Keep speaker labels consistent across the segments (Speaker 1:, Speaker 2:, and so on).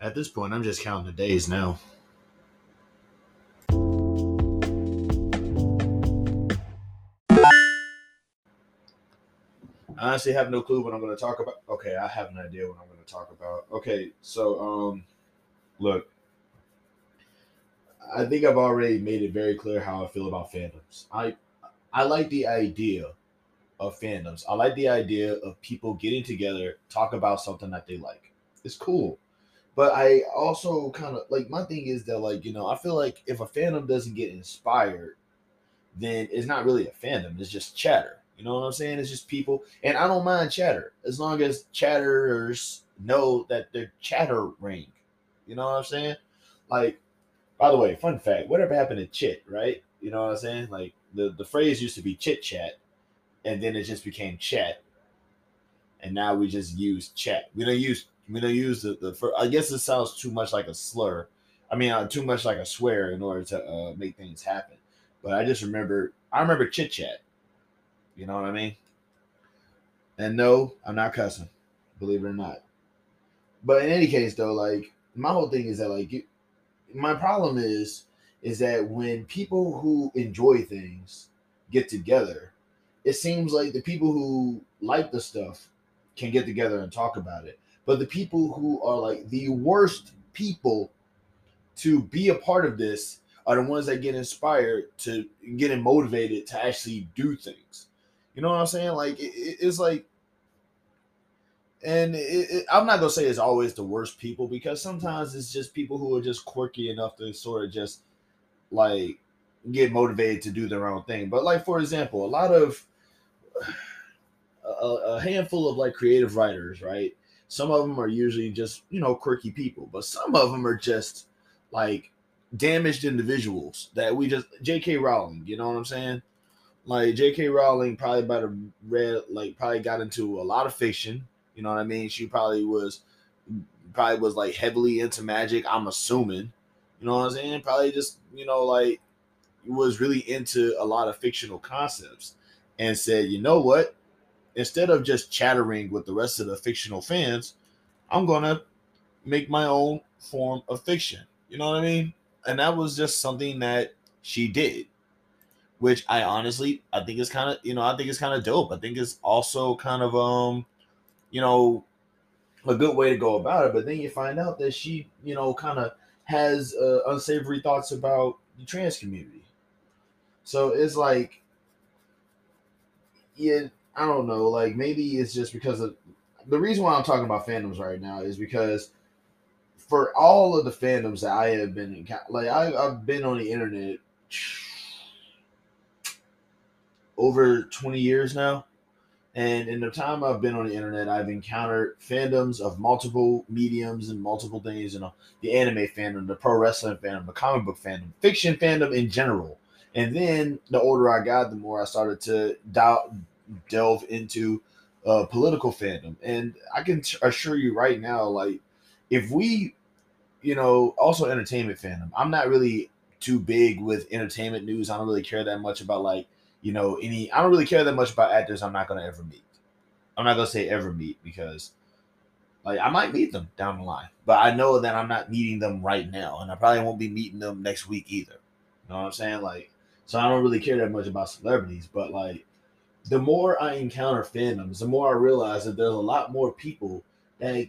Speaker 1: At this point, I'm just counting the days now. I honestly have no clue what I'm going to talk about. Okay, I have an idea what I'm going to talk about. Okay, so um, look, I think I've already made it very clear how I feel about fandoms. I I like the idea of fandoms. I like the idea of people getting together, talk about something that they like. It's cool. But I also kind of like my thing is that like, you know, I feel like if a fandom doesn't get inspired, then it's not really a fandom. It's just chatter. You know what I'm saying? It's just people and I don't mind chatter as long as chatterers know that they're chattering. You know what I'm saying? Like, by the way, fun fact, whatever happened to chit, right? You know what I'm saying? Like the, the phrase used to be chit chat and then it just became chat, and now we just use chat. We don't use we don't use the the. I guess it sounds too much like a slur. I mean, uh, too much like a swear in order to uh, make things happen. But I just remember I remember chit chat. You know what I mean? And no, I'm not cussing, believe it or not. But in any case, though, like my whole thing is that like my problem is is that when people who enjoy things get together, it seems like the people who like the stuff can get together and talk about it. But the people who are like the worst people to be a part of this are the ones that get inspired to getting motivated to actually do things. You know what I'm saying? Like it, it's like, and it, I'm not gonna say it's always the worst people because sometimes it's just people who are just quirky enough to sort of just like get motivated to do their own thing. But like for example, a lot of a, a handful of like creative writers, right? Some of them are usually just you know quirky people, but some of them are just like damaged individuals that we just J.K. Rowling. You know what I'm saying? Like J.K. Rowling probably by the read like probably got into a lot of fiction. You know what I mean? She probably was probably was like heavily into magic. I'm assuming. You know what I'm saying? Probably just you know like was really into a lot of fictional concepts and said, you know what? Instead of just chattering with the rest of the fictional fans, I'm gonna make my own form of fiction. You know what I mean? And that was just something that she did, which I honestly I think is kind of you know I think it's kind of dope. I think it's also kind of um you know a good way to go about it. But then you find out that she you know kind of has uh, unsavory thoughts about the trans community. So it's like yeah, I don't know. Like maybe it's just because of the reason why I'm talking about fandoms right now is because for all of the fandoms that I have been in, like I, I've been on the internet over 20 years now. And in the time I've been on the internet, I've encountered fandoms of multiple mediums and multiple things. You know, the anime fandom, the pro wrestling fandom, the comic book fandom, fiction fandom in general. And then the older I got, the more I started to doubt, delve into uh, political fandom. And I can t- assure you right now, like, if we, you know, also entertainment fandom, I'm not really too big with entertainment news. I don't really care that much about, like, you know, any, I don't really care that much about actors I'm not going to ever meet. I'm not going to say ever meet because, like, I might meet them down the line, but I know that I'm not meeting them right now. And I probably won't be meeting them next week either. You know what I'm saying? Like, so I don't really care that much about celebrities, but like the more I encounter fandoms, the more I realize that there's a lot more people that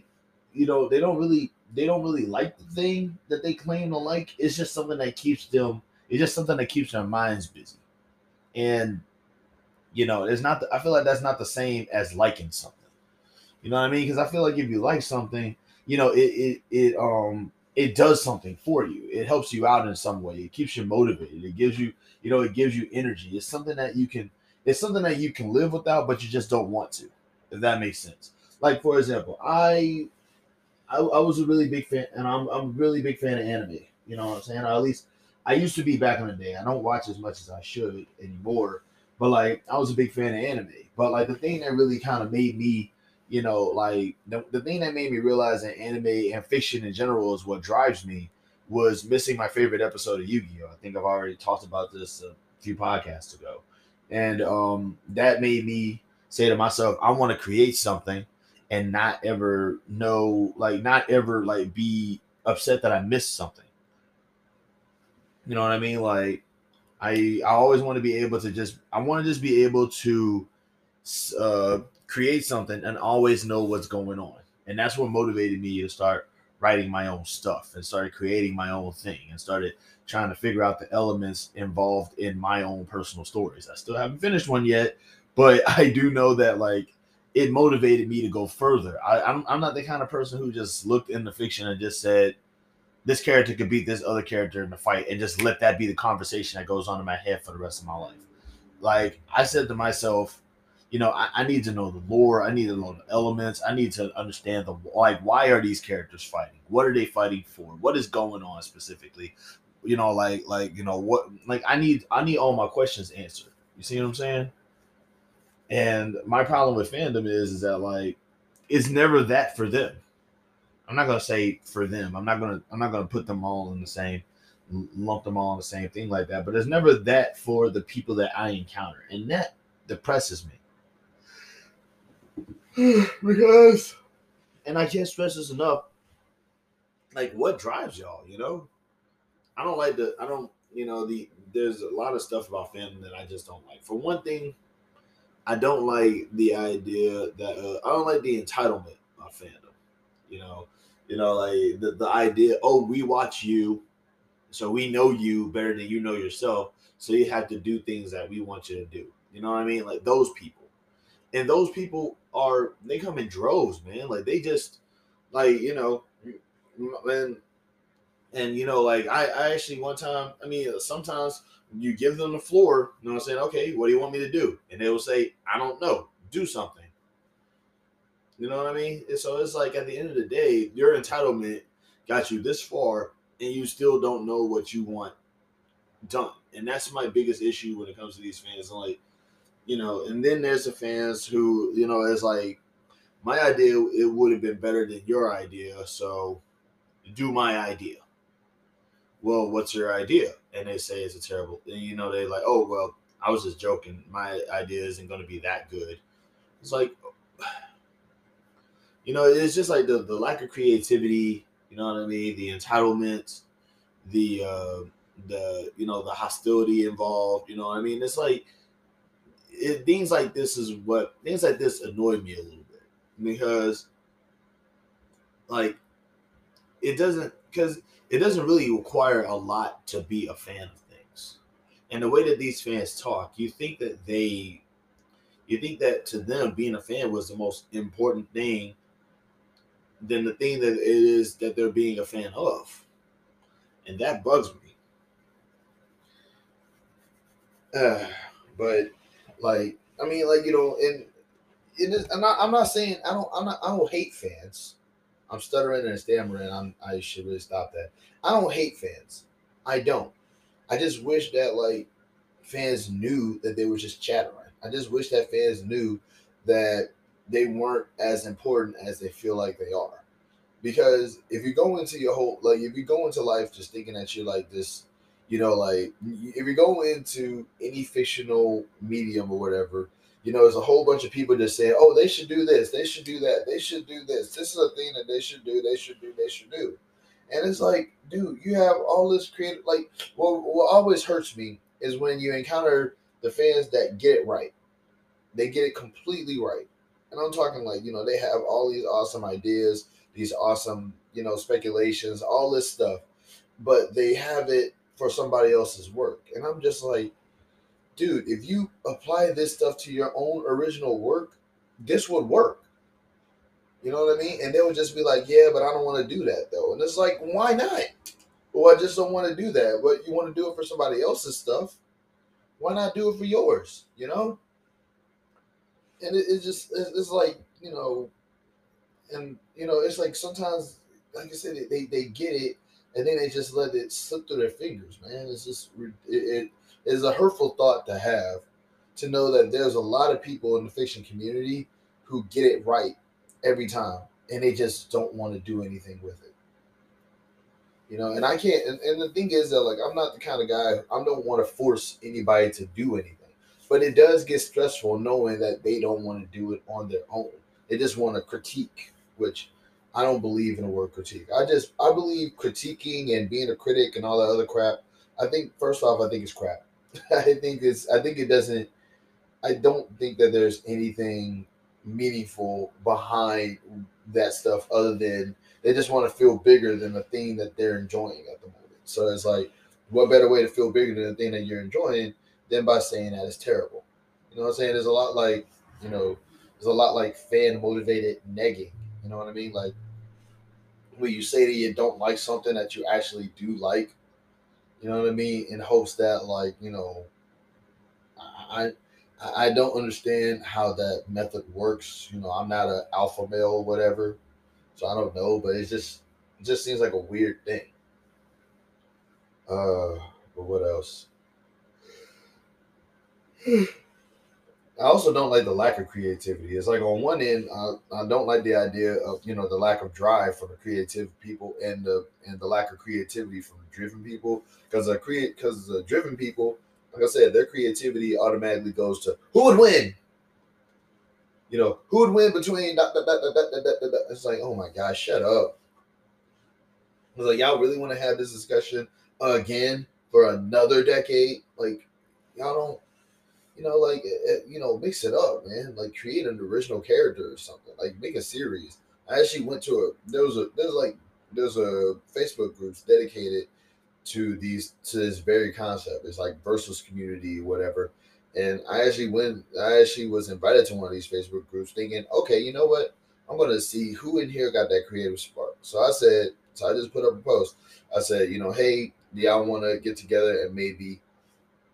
Speaker 1: you know they don't really they don't really like the thing that they claim to like. It's just something that keeps them. It's just something that keeps their minds busy, and you know it's not. The, I feel like that's not the same as liking something. You know what I mean? Because I feel like if you like something, you know it it it um it does something for you. It helps you out in some way. It keeps you motivated. It gives you, you know, it gives you energy. It's something that you can, it's something that you can live without, but you just don't want to. If that makes sense. Like for example, I, I, I was a really big fan, and I'm I'm a really big fan of anime. You know what I'm saying? Or at least I used to be back in the day. I don't watch as much as I should anymore. But like I was a big fan of anime. But like the thing that really kind of made me you know, like the, the thing that made me realize that anime and fiction in general is what drives me was missing my favorite episode of Yu-Gi-Oh! I think I've already talked about this a few podcasts ago. And um, that made me say to myself, I want to create something and not ever know, like, not ever like be upset that I missed something. You know what I mean? Like, I I always want to be able to just I want to just be able to uh, create something and always know what's going on, and that's what motivated me to start writing my own stuff and started creating my own thing and started trying to figure out the elements involved in my own personal stories. I still haven't finished one yet, but I do know that like it motivated me to go further. I, I'm, I'm not the kind of person who just looked into fiction and just said, this character could beat this other character in the fight and just let that be the conversation that goes on in my head for the rest of my life. Like I said to myself, you know, I, I, need to know the lore. I need to know the elements. I need to understand the like why are these characters fighting? What are they fighting for? What is going on specifically? You know, like like you know what like I need I need all my questions answered. You see what I'm saying? And my problem with fandom is is that like it's never that for them. I'm not gonna say for them. I'm not gonna I'm not gonna put them all in the same lump them all in the same thing like that. But it's never that for the people that I encounter, and that depresses me because, and I can't stress this enough. Like, what drives y'all? You know, I don't like the. I don't. You know, the there's a lot of stuff about fandom that I just don't like. For one thing, I don't like the idea that uh, I don't like the entitlement of fandom. You know, you know, like the, the idea, oh, we watch you, so we know you better than you know yourself. So you have to do things that we want you to do. You know what I mean? Like those people. And those people are they come in droves, man. Like they just like, you know, and and you know, like I, I actually one time, I mean, sometimes you give them the floor, you know what I'm saying? Okay, what do you want me to do? And they will say, I don't know, do something. You know what I mean? And so it's like at the end of the day, your entitlement got you this far and you still don't know what you want done. And that's my biggest issue when it comes to these fans. like, you know, and then there's the fans who, you know, it's like my idea it would have been better than your idea, so do my idea. Well, what's your idea? And they say it's a terrible. And you know, they're like, oh well, I was just joking. My idea isn't going to be that good. It's like, you know, it's just like the the lack of creativity. You know what I mean? The entitlement, the uh, the you know the hostility involved. You know what I mean? It's like it, things like this is what things like this annoy me a little bit because like it doesn't because it doesn't really require a lot to be a fan of things. And the way that these fans talk you think that they you think that to them being a fan was the most important thing than the thing that it is that they're being a fan of. And that bugs me. Uh, but like, I mean, like you know, and it is. I'm not. I'm not saying I don't. I'm not. I don't hate fans. I'm stuttering and stammering. I'm. I should really stop that. I don't hate fans. I don't. I just wish that like fans knew that they were just chattering. I just wish that fans knew that they weren't as important as they feel like they are. Because if you go into your whole like if you go into life just thinking that you're like this you know, like if you go into any fictional medium or whatever, you know, there's a whole bunch of people just saying, "Oh, they should do this, they should do that, they should do this. This is a thing that they should do, they should do, they should do." And it's like, dude, you have all this creative. Like, well, what always hurts me is when you encounter the fans that get it right. They get it completely right, and I'm talking like, you know, they have all these awesome ideas, these awesome, you know, speculations, all this stuff, but they have it for somebody else's work. And I'm just like, dude, if you apply this stuff to your own original work, this would work. You know what I mean? And they would just be like, yeah, but I don't want to do that though. And it's like, why not? Well, I just don't want to do that. But you want to do it for somebody else's stuff. Why not do it for yours? You know? And it, it just, it's like, you know, and, you know, it's like sometimes, like I said, they, they get it and then they just let it slip through their fingers, man. It's just it, it is a hurtful thought to have to know that there's a lot of people in the fiction community who get it right every time, and they just don't want to do anything with it. You know, and I can't. And, and the thing is that like I'm not the kind of guy. I don't want to force anybody to do anything, but it does get stressful knowing that they don't want to do it on their own. They just want to critique, which I don't believe in the word critique. I just I believe critiquing and being a critic and all that other crap. I think first off, I think it's crap. I think it's I think it doesn't. I don't think that there's anything meaningful behind that stuff other than they just want to feel bigger than the thing that they're enjoying at the moment. So it's like, what better way to feel bigger than the thing that you're enjoying than by saying that it's terrible? You know what I'm saying? There's a lot like, you know, there's a lot like fan motivated negging. You know what I mean? Like when you say that you don't like something that you actually do like, you know what I mean? In hopes that like, you know, I I don't understand how that method works. You know, I'm not an alpha male or whatever, so I don't know. But it just it just seems like a weird thing. Uh, but what else? I also don't like the lack of creativity. It's like on one end, I, I don't like the idea of you know the lack of drive from the creative people and the and the lack of creativity from the driven people because the create because the driven people like I said, their creativity automatically goes to who would win. You know, who would win between that, that, that, It's like, oh my gosh, shut up. I was like, y'all really want to have this discussion again for another decade? Like, y'all don't, you know, like, eh, eh, you know, mix it up, man. Like, create an original character or something. Like, make a series. I actually went to a there was a there's like there's a Facebook groups dedicated to these to this very concept. It's like versus community, whatever. And I actually went. I actually was invited to one of these Facebook groups, thinking, okay, you know what? I'm gonna see who in here got that creative spark. So I said, so I just put up a post. I said, you know, hey, do y'all want to get together and maybe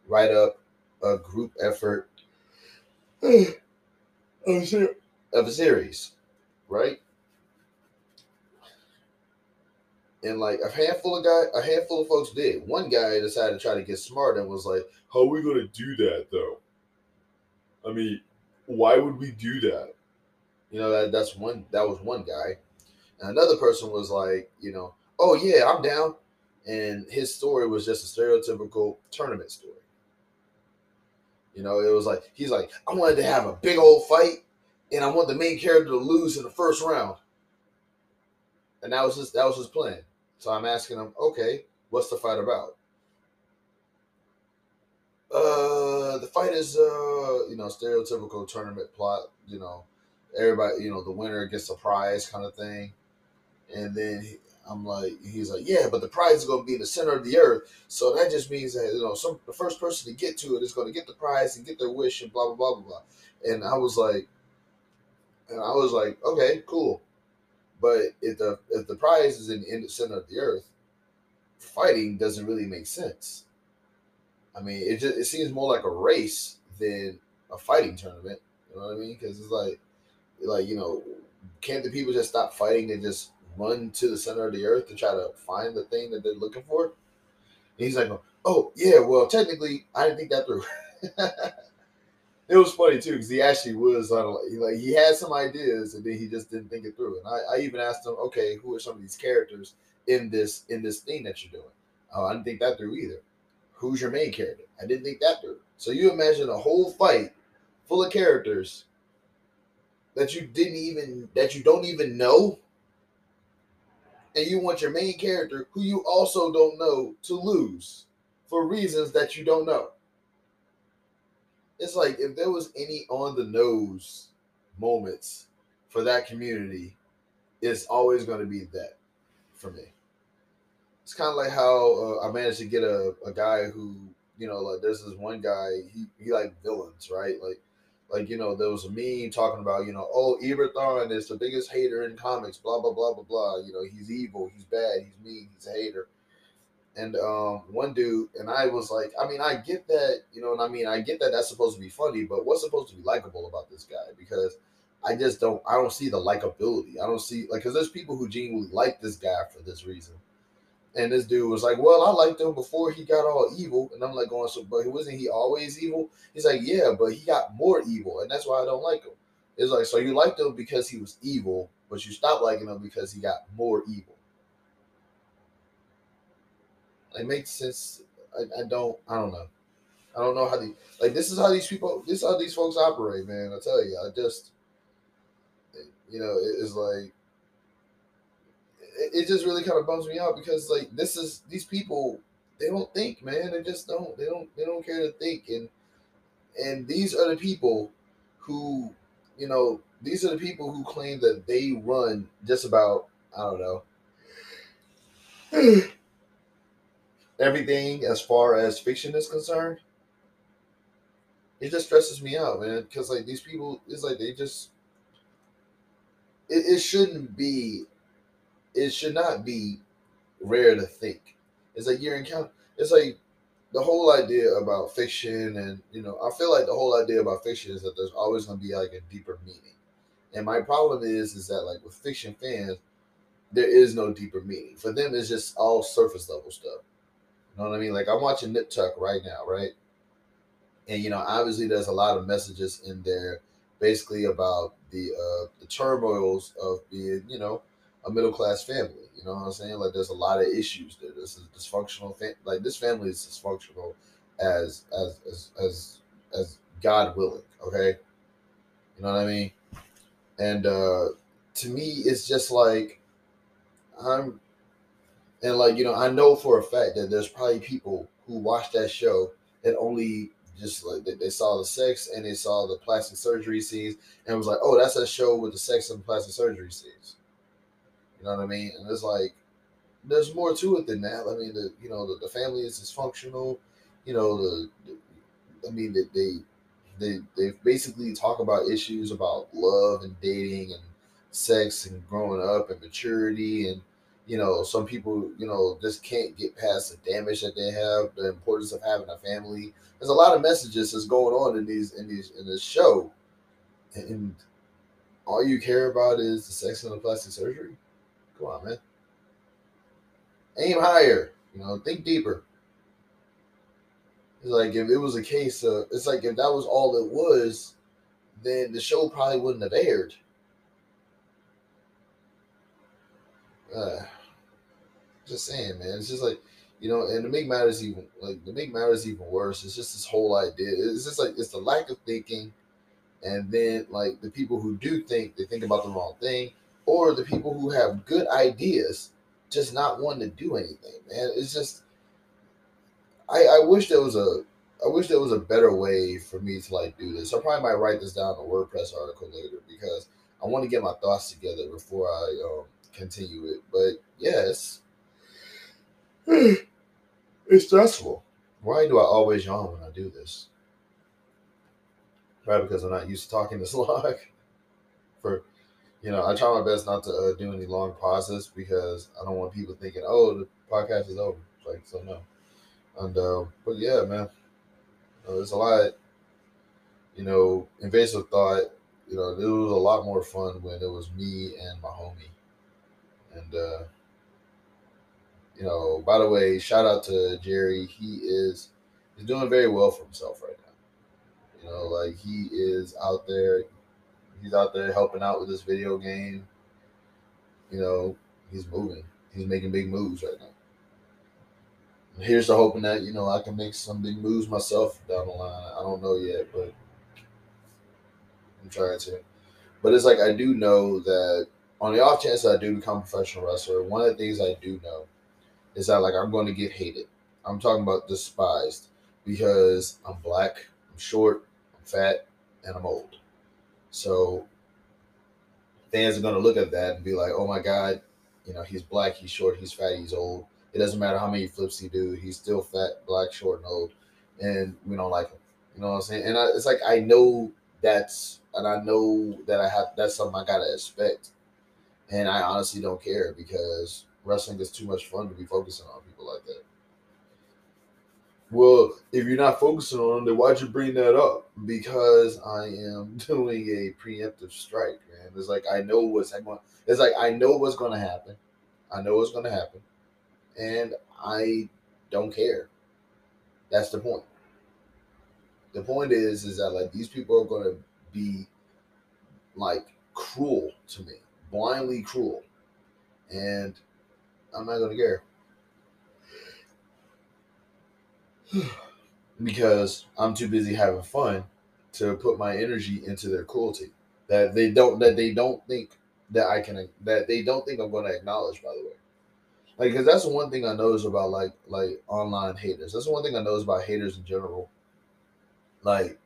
Speaker 1: write up a group effort of a series, right? and like a handful of guy, a handful of folks did. One guy decided to try to get smart and was like, "How are we going to do that, though? I mean, why would we do that?" You know, that that's one. That was one guy. And another person was like, you know, "Oh yeah, I'm down," and his story was just a stereotypical tournament story. You know, it was like he's like, "I wanted to have a big old fight, and I want the main character to lose in the first round." And that was his that was his plan. So I'm asking him, okay, what's the fight about? Uh, the fight is uh, you know, stereotypical tournament plot. You know, everybody, you know, the winner gets a prize kind of thing. And then he, I'm like, he's like, yeah, but the prize is going to be in the center of the earth. So that just means that you know, some the first person to get to it is going to get the prize and get their wish and blah blah blah blah blah. And I was like, and I was like, okay, cool. But if the if the prize is in, in the center of the earth, fighting doesn't really make sense. I mean, it just it seems more like a race than a fighting tournament. You know what I mean? Because it's like, like you know, can't the people just stop fighting and just run to the center of the earth to try to find the thing that they're looking for? And he's like, oh yeah, well technically I didn't think that through. it was funny too because he actually was uh, on like he had some ideas and then he just didn't think it through. And I, I even asked him, okay, who are some of these characters in this in this thing that you're doing? Oh, I didn't think that through either. Who's your main character? I didn't think that through. So you imagine a whole fight full of characters that you didn't even that you don't even know and you want your main character who you also don't know to lose for reasons that you don't know it's like if there was any on the nose moments for that community, it's always going to be that for me. It's kind of like how uh, I managed to get a, a guy who, you know, like there's this one guy, he, he like villains, right? Like, like, you know, there was a meme talking about, you know, oh, Eberthon is the biggest hater in comics, blah, blah, blah, blah, blah. You know, he's evil, he's bad, he's mean, he's a hater and um, one dude, and I was like, I mean, I get that, you know, and I mean, I get that that's supposed to be funny, but what's supposed to be likable about this guy? Because I just don't, I don't see the likability. I don't see like, because there's people who genuinely like this guy for this reason. And this dude was like, "Well, I liked him before he got all evil," and I'm like, "Going so, but wasn't he always evil?" He's like, "Yeah, but he got more evil, and that's why I don't like him." It's like, so you liked him because he was evil, but you stopped liking him because he got more evil. It makes sense. I, I don't. I don't know. I don't know how the like. This is how these people. This is how these folks operate, man. I tell you. I just.
Speaker 2: you know, it is like it, just really kind of bums me out because like this is these people they don't think, man. They just don't. They don't. They don't care to think. And and these are the people who, you know, these are the people who claim that they run just about. I don't know. everything as far as fiction is concerned. It just stresses me out, man. Because like these people, it's like they just. It, it shouldn't be. It should not be rare to think. It's like you're encounter. It's like the whole idea about fiction, and you know, I feel like the whole idea about fiction is that there's always going to be like a deeper meaning. And my problem is, is that like with fiction fans, there is no deeper meaning. For them, it's just all surface level stuff. You know what I mean? Like I'm watching Nip Tuck right now, right? And you know, obviously, there's a lot of messages in there, basically about the uh, the turmoils of being, you know, a middle class family. You know what I'm saying? Like there's a lot of issues there. This is dysfunctional. Like this family is dysfunctional as as as as as God willing. Okay, you know what I mean? And uh to me, it's just like I'm, and like you know, I know for a fact that there's probably people who watch that show and only just like they, they saw the sex and they saw the plastic surgery scenes and was like, oh, that's a show with the sex and plastic surgery scenes. You know what I mean? And it's like there's more to it than that. I mean, the you know the, the family is dysfunctional. You know the, the I mean that they they they basically talk about issues about love and dating and sex and growing up and maturity and you know some people you know just can't get past the damage that they have the importance of having a family there's a lot of messages that's going on in these in these in this show and all you care about is the sex and the plastic surgery Come on, man. Aim higher. You know, think deeper. It's like if it was a case of, it's like if that was all it was, then the show probably wouldn't have aired. Uh, just saying, man. It's just like, you know, and to make matters even like to make matters even worse, it's just this whole idea. It's just like it's the lack of thinking, and then like the people who do think, they think about the wrong thing or the people who have good ideas just not wanting to do anything, man. It's just I, I wish there was a I wish there was a better way for me to like do this. I probably might write this down in a WordPress article later because I want to get my thoughts together before I um, continue it. But yes, it's stressful. Why do I always yawn when I do this? Right, because I'm not used to talking this long. For you know, I try my best not to uh, do any long pauses because I don't want people thinking, "Oh, the podcast is over." Like, so no. And uh, but yeah, man, uh, there's a lot. You know, invasive thought. You know, it was a lot more fun when it was me and my homie. And uh, you know, by the way, shout out to Jerry. He is he's doing very well for himself right now. You know, like he is out there He's out there helping out with this video game. You know, he's moving. He's making big moves right now. And here's to hoping that, you know, I can make some big moves myself down the line. I don't know yet, but I'm trying to. But it's like I do know that on the off chance I do become a professional wrestler, one of the things I do know is that like I'm going to get hated. I'm talking about despised because I'm black, I'm short, I'm fat, and I'm old. So fans are going to look at that and be like, oh my God, you know, he's black, he's short, he's fat, he's old. It doesn't matter how many flips he do, he's still fat, black, short, and old, and we don't like him. You know what I'm saying? And I, it's like I know that's, and I know that I have that's something I gotta expect, and I honestly don't care because wrestling is too much fun to be focusing on people like that. Well, if you're not focusing on them, then why'd you bring that up? Because I am doing a preemptive strike, man. It's like I know what's going. It's like I know what's going to happen. I know what's going to happen, and I don't care. That's the point. The point is, is that like these people are going to be like cruel to me, blindly cruel, and I'm not going to care. Because I'm too busy having fun to put my energy into their cruelty. that they don't that they don't think that I can that they don't think I'm going to acknowledge. By the way, like because that's the one thing I notice about like like online haters. That's one thing I notice about haters in general. Like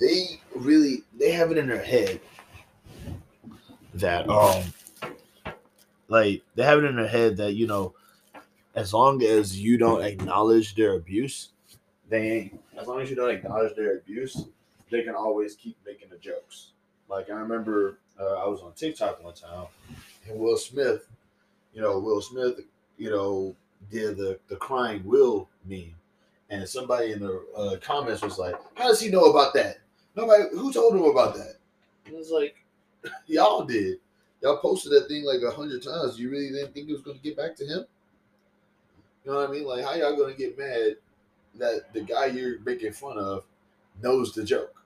Speaker 2: they really they have it in their head
Speaker 1: that um like they have it in their head that you know as long as you don't acknowledge their abuse they as long as you don't acknowledge their abuse they can always keep making the jokes. Like i remember uh, i was on tiktok one time and will smith you know will smith you know did the the crying will meme. And somebody in the uh, comments was like how does he know about that? Nobody who told him about that? And it's like y'all did. Y'all posted that thing like a hundred times. You really didn't think it was going to get back to him? You know what I mean? Like, how y'all to get mad that the guy you're making fun of knows the joke?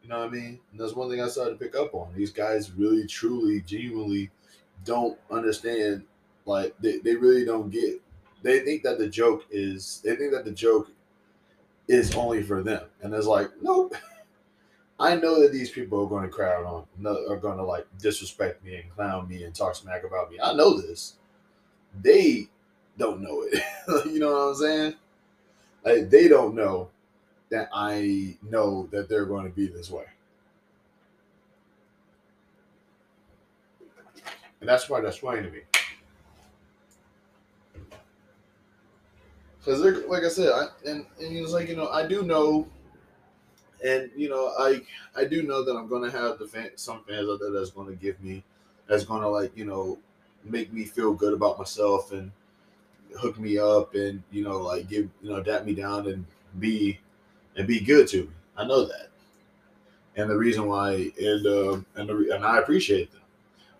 Speaker 1: You know what I mean? And that's one thing I started to pick up on. These guys really, truly, genuinely don't understand. Like, they, they really don't get. They think that the joke is. They think that the joke is only for them, and it's like, nope. I know that these people are going to crowd on, are going to like disrespect me and clown me and talk smack about me. I know this. They don't know it. you know what I'm saying? Like they don't know that I know that they're going to be this way. And that's why that's funny to me. Because like I said, I, and and it's like you know I do know and you know, I I do know that I'm gonna have the fan, some fans out there that's gonna give me, that's gonna like you know, make me feel good about myself and hook me up and you know like give you know dap me down and be and be good to me. I know that, and the reason why and um and the, and I appreciate them,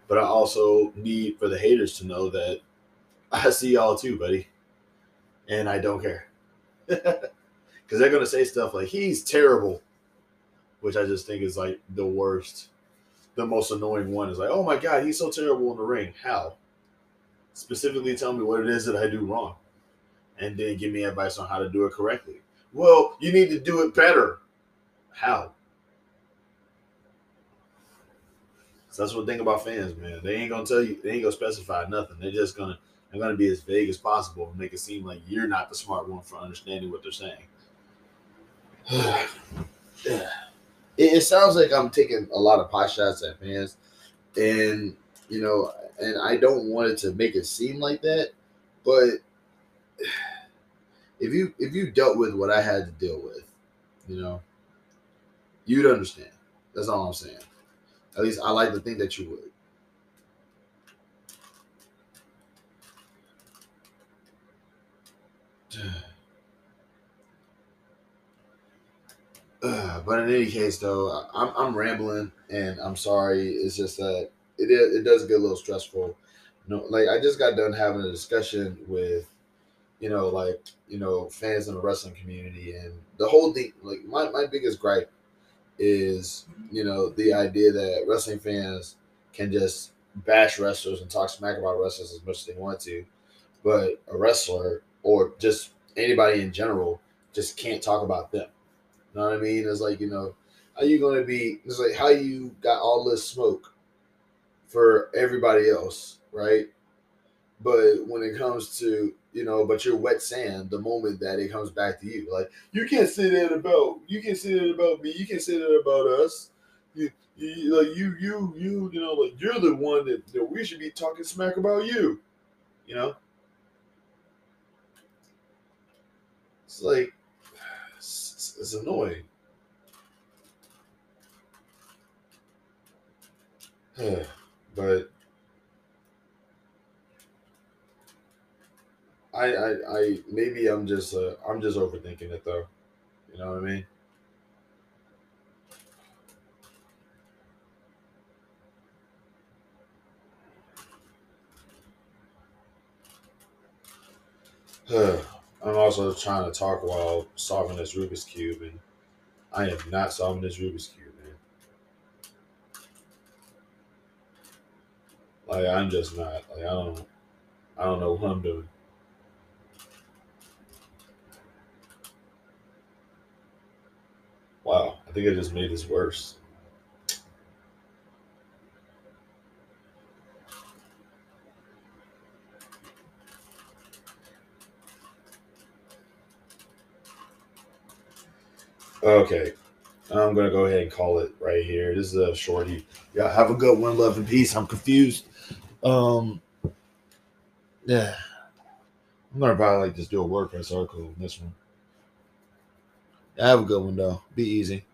Speaker 1: but I also need for the haters to know that I see y'all too, buddy, and I don't care. Because they're gonna say stuff like he's terrible which I just think is like the worst, the most annoying one. Is like, oh my god, he's so terrible in the ring. How? Specifically, tell me what it is that I do wrong, and then give me advice on how to do it correctly. Well, you need to do it better. How? So that's what thing about fans, man. They ain't gonna tell you. They ain't gonna specify nothing. They're just gonna. They're gonna be as vague as possible and make it seem like you're not the smart one for understanding what they're saying. it, it sounds like I'm taking a lot of pot shots at fans, and you know, and I don't want it to make it seem like that, but if you if you dealt with what I had to deal with, you know, you'd understand. That's all I'm saying. At least I like to think that you would. But in any case, though, I'm, I'm rambling and I'm sorry. It's just that it it does get a little stressful. You know, like I just got done having a discussion with, you know, like you know, fans in the wrestling community, and the whole thing. Like my my biggest gripe is you know the idea that wrestling fans can just bash wrestlers and talk smack about wrestlers as much as they want to, but a wrestler or just anybody in general just can't talk about them you know what I mean? It's like, you know, how you gonna be it's like how you got all this smoke for everybody else, right? But when it comes to, you know, but you're wet sand the moment that it comes back to you. Like, you can't say that about you can't say that about me, you can't say that about us. You, you like you you you you know like you're the one that, that we should be talking smack about you you know it's like it's, annoying. but I, I, I, maybe I'm just, uh, I'm just overthinking it though. You know what I mean? I'm also trying to talk while solving this Rubik's cube, and I am not solving this Rubik's cube, Like I'm just not. Like I don't. I don't know what I'm doing. Wow, I think I just made this worse.
Speaker 2: Okay, I'm gonna go ahead and call it right here. This is a shorty.
Speaker 1: Yeah, have a good one. Love and peace. I'm confused. Um, yeah, I'm gonna probably like just do a WordPress article in this one. Have a good one though. Be easy.